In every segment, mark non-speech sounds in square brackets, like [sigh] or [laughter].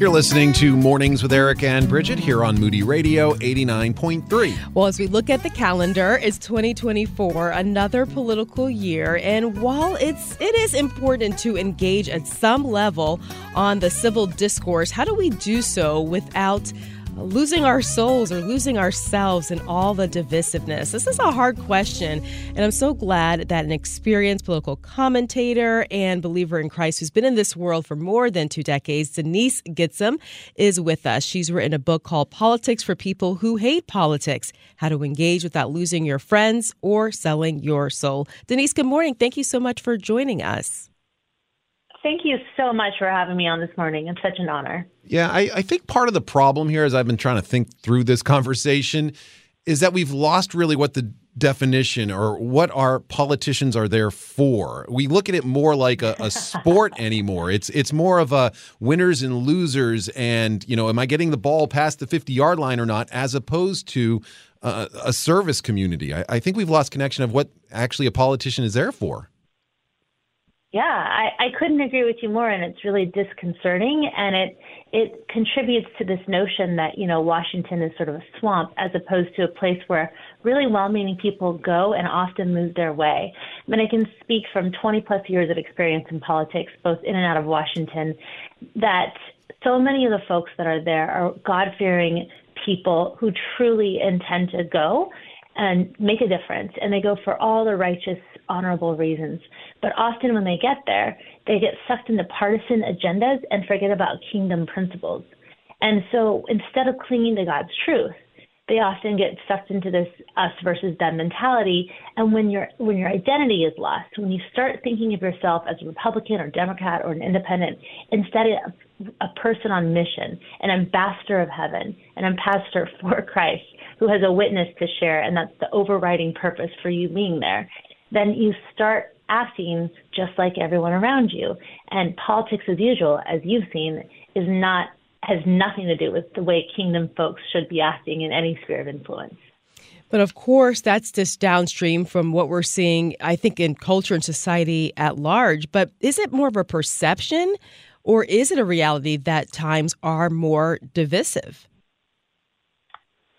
You're listening to Mornings with Eric and Brigitte here on Moody Radio 89.3. Well, as we look at the calendar, it's 2024, another political year, and while it's it is important to engage at some level on the civil discourse, how do we do so without losing our souls or losing ourselves in all the divisiveness? This is a hard question, and I'm so glad that an experienced political commentator and believer in Christ who's been in this world for more than two decades, Denise Gitsham, is with us. She's written a book called Politics for People Who Hate Politics How to Engage Without Losing Your Friends or Selling Your Soul. Denise, good morning. Thank you so much for joining us. Thank you so much for having me on this morning. It's such an honor. Yeah, I, I think part of the problem here, as I've been trying to think through this conversation, is that we've lost really what the definition or what our politicians are there for. We look at it more like a, a, sport [laughs] anymore. It's it's more of a winners and losers, and you know, am I getting the ball past the fifty yard line or not, as opposed to uh, a service community. I, I think we've lost connection of what actually a politician is there for. Yeah, I, I couldn't agree with you more, and it's really disconcerting, and it it contributes to this notion that you know Washington is sort of a swamp as opposed to a place where really well-meaning people go and often lose their way. I mean, I can speak from 20 plus years of experience in politics, both in and out of Washington, that so many of the folks that are there are God-fearing people who truly intend to go and make a difference, and they go for all the righteous honorable reasons. But often when they get there, they get sucked into partisan agendas and forget about kingdom principles. And so instead of clinging to God's truth, they often get sucked into this us versus them mentality. And when your when your identity is lost, when you start thinking of yourself as a Republican or Democrat or an independent, instead of a person on mission, an ambassador of heaven, an ambassador [laughs] for Christ who has a witness to share, and that's the overriding purpose for you being there then you start acting just like everyone around you. And politics as usual, as you've seen, is not has nothing to do with the way kingdom folks should be acting in any sphere of influence. But of course, that's just downstream from what we're seeing, I think, in culture and society at large. But is it more of a perception or is it a reality that times are more divisive?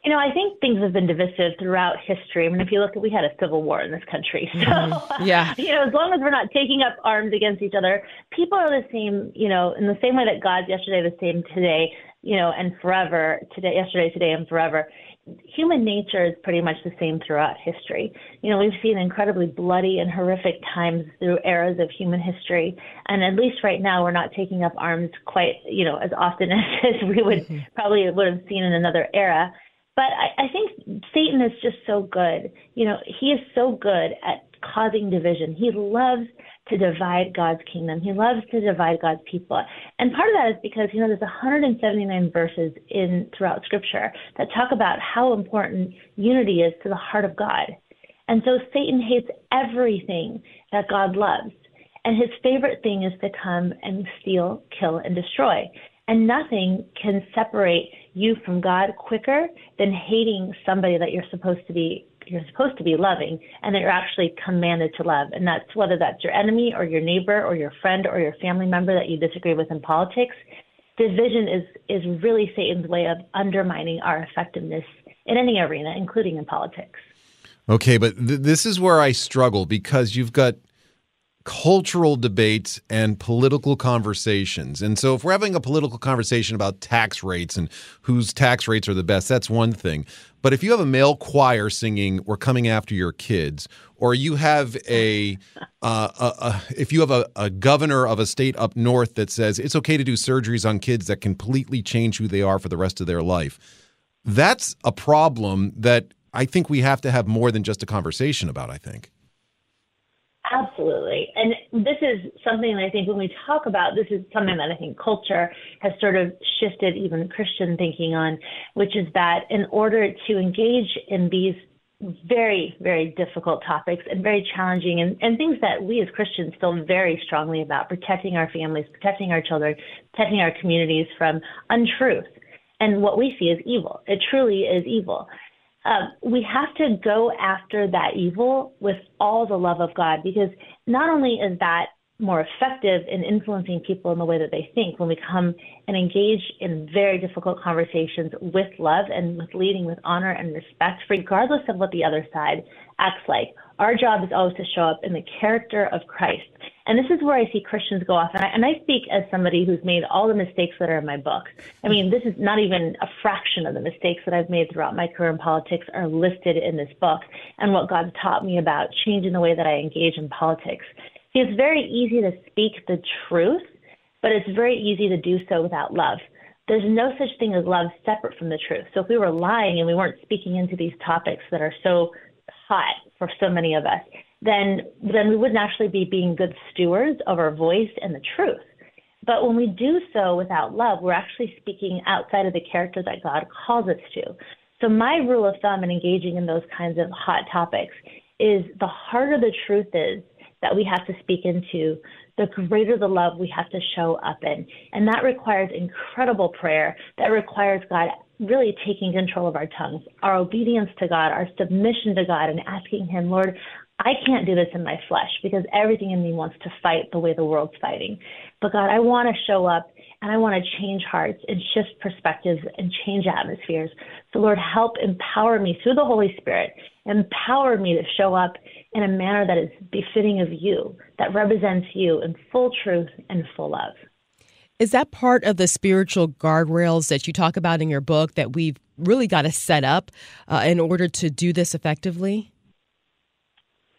You know, I think things have been divisive throughout history. I mean, if you look at, we had a civil war in this country. [laughs] So, mm-hmm. yeah. you know, as long as we're not taking up arms against each other, people are the same, you know, in the same way that God's yesterday, the same today, you know, and forever, today, yesterday, today, and forever. Human nature is pretty much the same throughout history. You know, we've seen incredibly bloody and horrific times through eras of human history. And at least right now, we're not taking up arms quite, you know, as often as, [laughs] as we would mm-hmm. probably would have seen in another era. But I, I think Satan is just so good. You know, he is so good at causing division. He loves to divide God's kingdom. He loves to divide God's people. And part of that is because, you know, there's 179 verses in throughout scripture that talk about how important unity is to the heart of God. And so Satan hates everything that God loves. And his favorite thing is to come and steal, kill, and destroy. And nothing can separate you from God quicker than hating somebody that you're supposed to be you're supposed to be loving and that you're actually commanded to love. And that's whether that's your enemy or your neighbor or your friend or your family member that you disagree with in politics. Division is is really Satan's way of undermining our effectiveness in any arena, including in politics. Okay, but th- this is where I struggle because you've got cultural debates and political conversations. And so if we're having a political conversation about tax rates and whose tax rates are the best, that's one thing. But if you have a male choir singing "We're coming after your kids," or you have a, uh, a, a if you have a, a governor of a state up north that says it's okay to do surgeries on kids that completely change who they are for the rest of their life, that's a problem that I think we have to have more than just a conversation about. I think. Absolutely. And this is something that I think when we talk about this is something that I think culture has sort of shifted even Christian thinking on, which is that in order to engage in these very, very difficult topics and very challenging and, and things that we as Christians feel very strongly about protecting our families, protecting our children, protecting our communities from untruth and what we see as evil. It truly is evil. Um, we have to go after that evil with all the love of God because not only is that more effective in influencing people in the way that they think when we come and engage in very difficult conversations with love and with leading with honor and respect, regardless of what the other side acts like. Our job is always to show up in the character of Christ. And this is where I see Christians go off. And I, and I speak as somebody who's made all the mistakes that are in my book. I mean, this is not even a fraction of the mistakes that I've made throughout my career in politics are listed in this book and what God's taught me about changing the way that I engage in politics. See, it's very easy to speak the truth, but it's very easy to do so without love. There's no such thing as love separate from the truth. So if we were lying and we weren't speaking into these topics that are so hot for so many of us, then then we wouldn't actually be being good stewards of our voice and the truth. But when we do so without love, we're actually speaking outside of the character that God calls us to. So my rule of thumb in engaging in those kinds of hot topics is the harder the truth is, that we have to speak into, the greater the love we have to show up in. And that requires incredible prayer. That requires God really taking control of our tongues, our obedience to God, our submission to God, and asking Him, Lord, I can't do this in my flesh because everything in me wants to fight the way the world's fighting. But God, I want to show up and I want to change hearts and shift perspectives and change atmospheres. So, Lord, help empower me through the Holy Spirit. Empower me to show up in a manner that is befitting of you, that represents you in full truth and full love. Is that part of the spiritual guardrails that you talk about in your book that we've really got to set up uh, in order to do this effectively?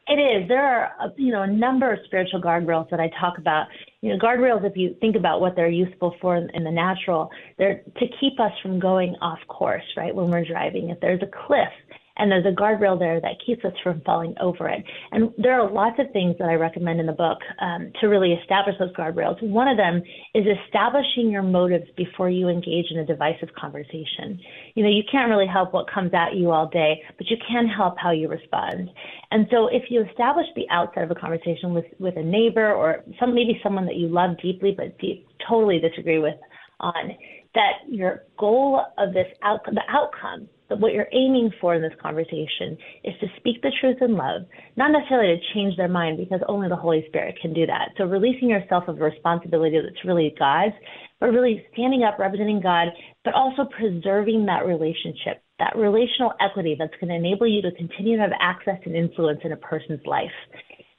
It is. There are, a, uh, you know, a number of spiritual guardrails that I talk about. You know, guardrails, if you think about what they're useful for in the natural, they're to keep us from going off course, right, when we're driving. If there's a cliff, and there's a guardrail there that keeps us from falling over it. And there are lots of things that I recommend in the book um, to really establish those guardrails. One of them is establishing your motives before you engage in a divisive conversation. You know, you can't really help what comes at you all day, but you can help how you respond. And so if you establish the outset of a conversation with, with a neighbor or some maybe someone that you love deeply but deep, totally disagree with on, that your goal of this outcome, the outcome but what you're aiming for in this conversation is to speak the truth in love, not necessarily to change their mind because only the Holy Spirit can do that. So releasing yourself of responsibility that's really God's, but really standing up, representing God, but also preserving that relationship, that relational equity that's going to enable you to continue to have access and influence in a person's life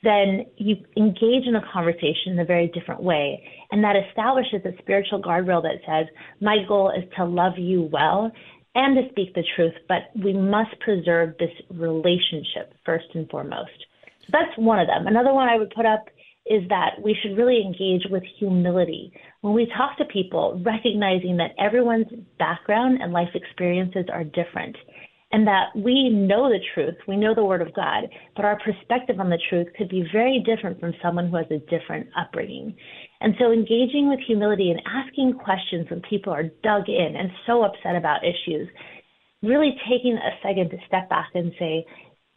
then you engage in a conversation in a very different way. And that establishes a spiritual guardrail that says, my goal is to love you well and to speak the truth, but we must preserve this relationship first and foremost. So that's one of them. Another one I would put up is that we should really engage with humility. When we talk to people, recognizing that everyone's background and life experiences are different and that we know the truth, we know the Word of God, but our perspective on the truth could be very different from someone who has a different upbringing. And so engaging with humility and asking questions when people are dug in and so upset about issues, really taking a second to step back and say,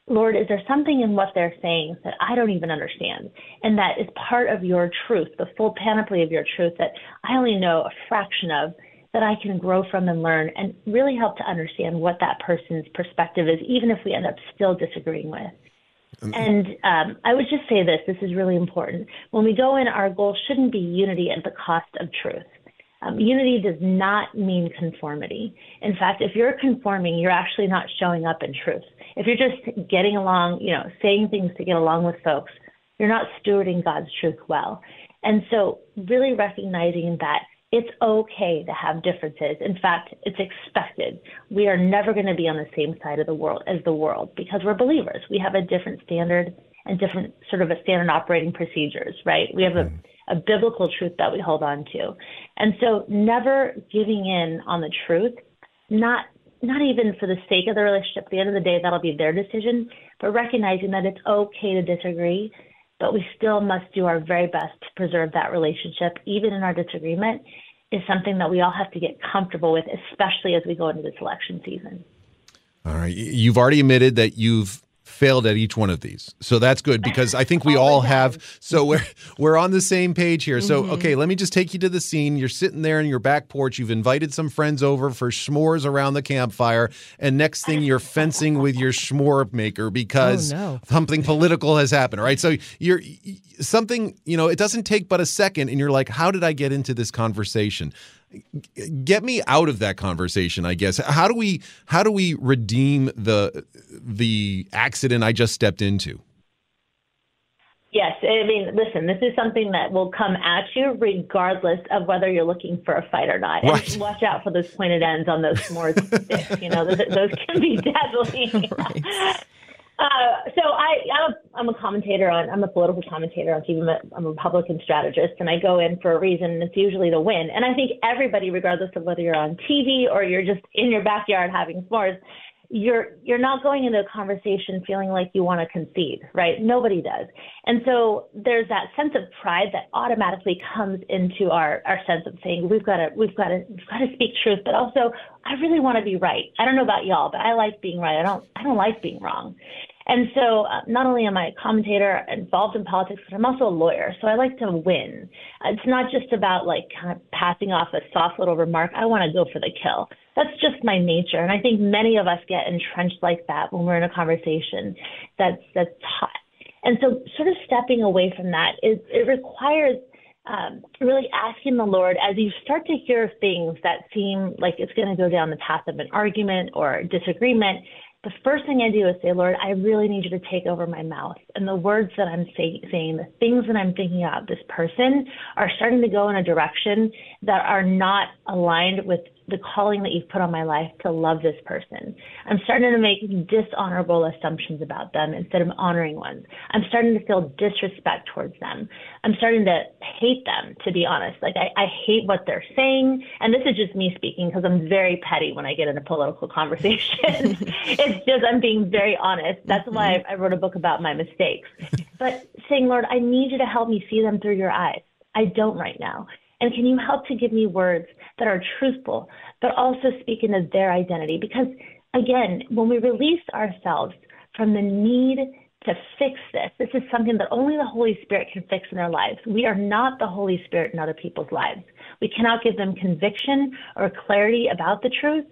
Lord, is there something in what they're saying that I don't even understand? And that is part of your truth, the full panoply of your truth that I only know a fraction of that I can grow from and learn and really help to understand what that person's perspective is, even if we end up still disagreeing with. And um, I would just say this this is really important. When we go in, our goal shouldn't be unity at the cost of truth. Um, unity does not mean conformity. In fact, if you're conforming, you're actually not showing up in truth. If you're just getting along, you know, saying things to get along with folks, you're not stewarding God's truth well. And so, really recognizing that it's okay to have differences. In fact, it's expected. We are never going to be on the same side of the world as the world because we're believers. We have a different standard and different sort of a standard operating procedures, right? We have a, mm-hmm. a biblical truth that we hold on to. And so never giving in on the truth, not not even for the sake of the relationship. At the end of the day, that'll be their decision, but recognizing that it's okay to disagree but we still must do our very best to preserve that relationship, even in our disagreement, is something that we all have to get comfortable with, especially as we go into this election season. All right. You've already admitted that you've failed at each one of these. So that's good because I think we all, have [laughs] so we're we're on the same page here. So mm-hmm. okay, let me just take you to the scene. You're sitting there in your back porch. You've invited some friends over for s'mores around the campfire, and next thing you're fencing with your s'more maker because oh, no. something political has happened. Right? So you're something, you know, it doesn't take but a second and you're like, "How did I get into this conversation?" Get me out of that conversation i guess how do we how do we redeem the the accident i just stepped into yes i mean listen this is something that will come at you regardless of whether you're looking for a fight or not right. and watch out for those pointed ends on those [laughs] s'mores sticks you know those, those can be deadly right. Uh, so I, I'm a, I'm a commentator on, I'm a political commentator on TV. I'm a, I'm a Republican strategist, and I go in for a reason, and it's usually to win. And I think everybody, regardless of whether you're on TV or you're just in your backyard having s'mores, you're you're not going into a conversation feeling like you want to concede, right? Nobody does. And so there's that sense of pride that automatically comes into our our sense of saying we've got to we've got to we've got to speak truth, but also I really want to be right. I don't know about y'all, but I like being right. I don't I don't like being wrong. And so uh, not only am I a commentator involved in politics, but I'm also a lawyer. So I like to win. It's not just about like kind of passing off a soft little remark. I want to go for the kill. That's just my nature. And I think many of us get entrenched like that when we're in a conversation that's, that's taught. And so sort of stepping away from that is, it requires um, really asking the Lord as you start to hear things that seem like it's going to go down the path of an argument or disagreement the first thing I do is say, Lord, I really need you to take over my mouth. And the words that I'm say, saying, the things that I'm thinking about this person are starting to go in a direction that are not aligned with the calling that you've put on my life to love this person. I'm starting to make dishonorable assumptions about them instead of honoring ones. I'm starting to feel disrespect towards them. I'm starting to hate them, to be honest. Like, I, I hate what they're saying. And this is just me speaking because I'm very petty when I get in a political [laughs] conversation. [laughs] it's just, I'm being very honest. That's why I, I wrote a book about my mistakes. But saying, Lord, I need you to help me see them through your eyes. I don't right now. And can you help to give me words that are truthful, but also speak into their identity? Because again, when we release ourselves from the need to fix this, this is something that only the Holy Spirit can fix in our lives. We are not the Holy Spirit in other people's lives. We cannot give them conviction or clarity about the truth.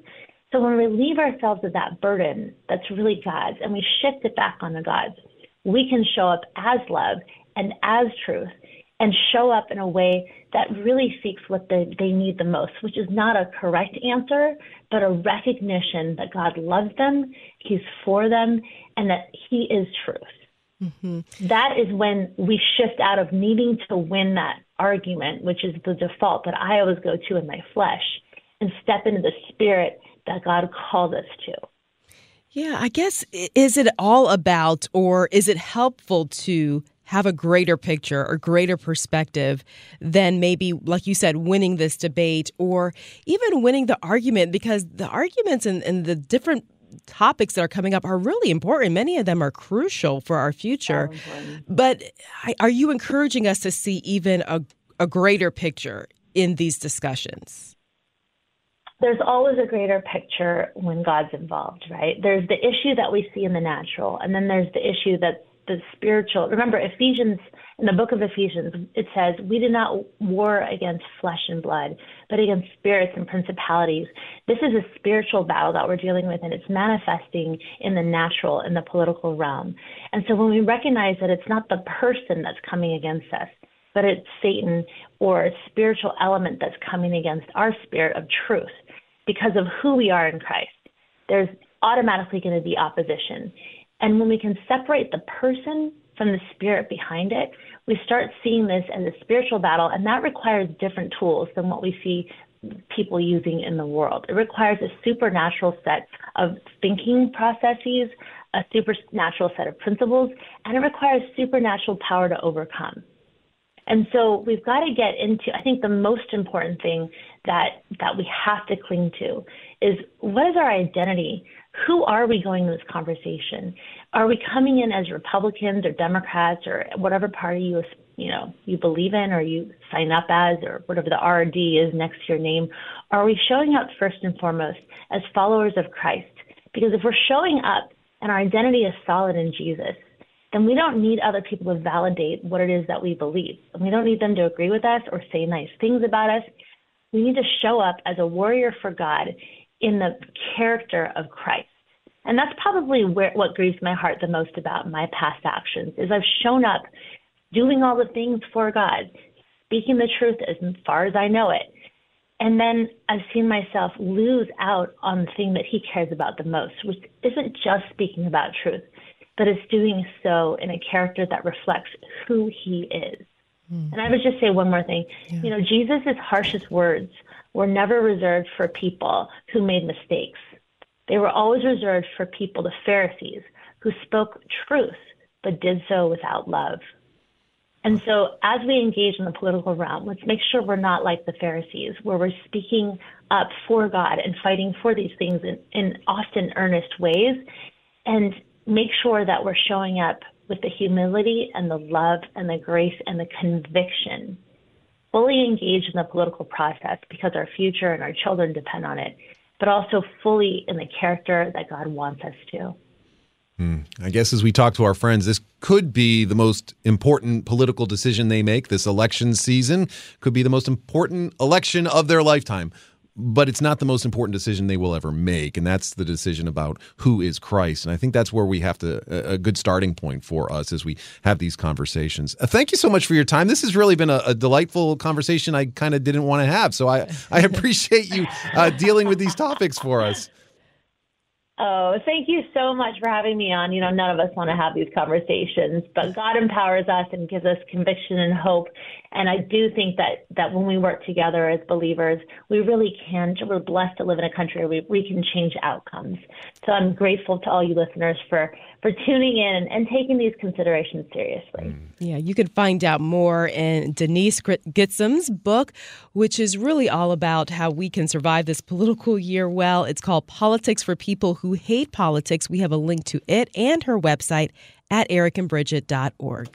So when we relieve ourselves of that burden that's really God's and we shift it back onto God's, we can show up as love and as truth and show up in a way that really seeks what they, they need the most, which is not a correct answer, but a recognition that God loves them, He's for them, and that He is truth. Mm-hmm. That is when we shift out of needing to win that argument, which is the default that I always go to in my flesh, and step into the spirit that God called us to. Yeah, I guess is it all about or is it helpful to have a greater picture or greater perspective than maybe, like you said, winning this debate or even winning the argument because the arguments and, and the different topics that are coming up are really important. Many of them are crucial for our future. But are you encouraging us to see even a, a greater picture in these discussions? There's always a greater picture when God's involved, right? There's the issue that we see in the natural, and then there's the issue that's the spiritual. Remember, Ephesians, in the book of Ephesians, it says, We do not war against flesh and blood, but against spirits and principalities. This is a spiritual battle that we're dealing with, and it's manifesting in the natural, in the political realm. And so when we recognize that it's not the person that's coming against us, but it's Satan or a spiritual element that's coming against our spirit of truth because of who we are in Christ, there's automatically going to be opposition. And when we can separate the person from the spirit behind it, we start seeing this as a spiritual battle, and that requires different tools than what we see people using in the world. It requires a supernatural set of thinking processes, a supernatural set of principles, and it requires supernatural power to overcome. And so we've got to get into I think the most important thing that that we have to cling to is what is our identity? who are we going to this conversation? Are we coming in as Republicans or Democrats or whatever party you you know you believe in or you sign up as or whatever the RD is next to your name? Are we showing up first and foremost as followers of Christ? Because if we're showing up and our identity is solid in Jesus, then we don't need other people to validate what it is that we believe. And we don't need them to agree with us or say nice things about us. We need to show up as a warrior for God in the character of Christ. And that's probably where, what grieves my heart the most about my past actions is I've shown up doing all the things for God, speaking the truth as far as I know it. And then I've seen myself lose out on the thing that he cares about the most, which isn't just speaking about truth, but is doing so in a character that reflects who he is. Mm. And I would just say one more thing. Yeah. You know, Jesus' harshest words were never reserved for people who made mistakes. They were always reserved for people, the Pharisees, who spoke truth but did so without love. And so, as we engage in the political realm, let's make sure we're not like the Pharisees, where we're speaking up for God and fighting for these things in, in often earnest ways, and make sure that we're showing up with the humility and the love and the grace and the conviction, fully engaged in the political process because our future and our children depend on it, but also fully in the character that God wants us to. Hmm. I guess as we talk to our friends, this could be the most important political decision they make this election season, could be the most important election of their lifetime. But it's not the most important decision they will ever make, and that's the decision about who is Christ. And I think that's where we have to a good starting point for us as we have these conversations. Uh, thank you so much for your time. This has really been a, a delightful conversation. I kind of didn't want to have, so I I [laughs] appreciate you uh, dealing with these topics for us. Oh, thank you so much for having me on. You know, none of us want to have these conversations, but God empowers us and gives us conviction and hope. And I do think that that when we work together as believers, we really can. We're blessed to live in a country where we, we can change outcomes. So I'm grateful to all you listeners for for tuning in and taking these considerations seriously. Mm. Yeah, you can find out more in Denise Gitsham's book, which is really all about how we can survive this political year well. It's called Politics for People Who Hate Politics. We have a link to it and her website at ericandbridget.org.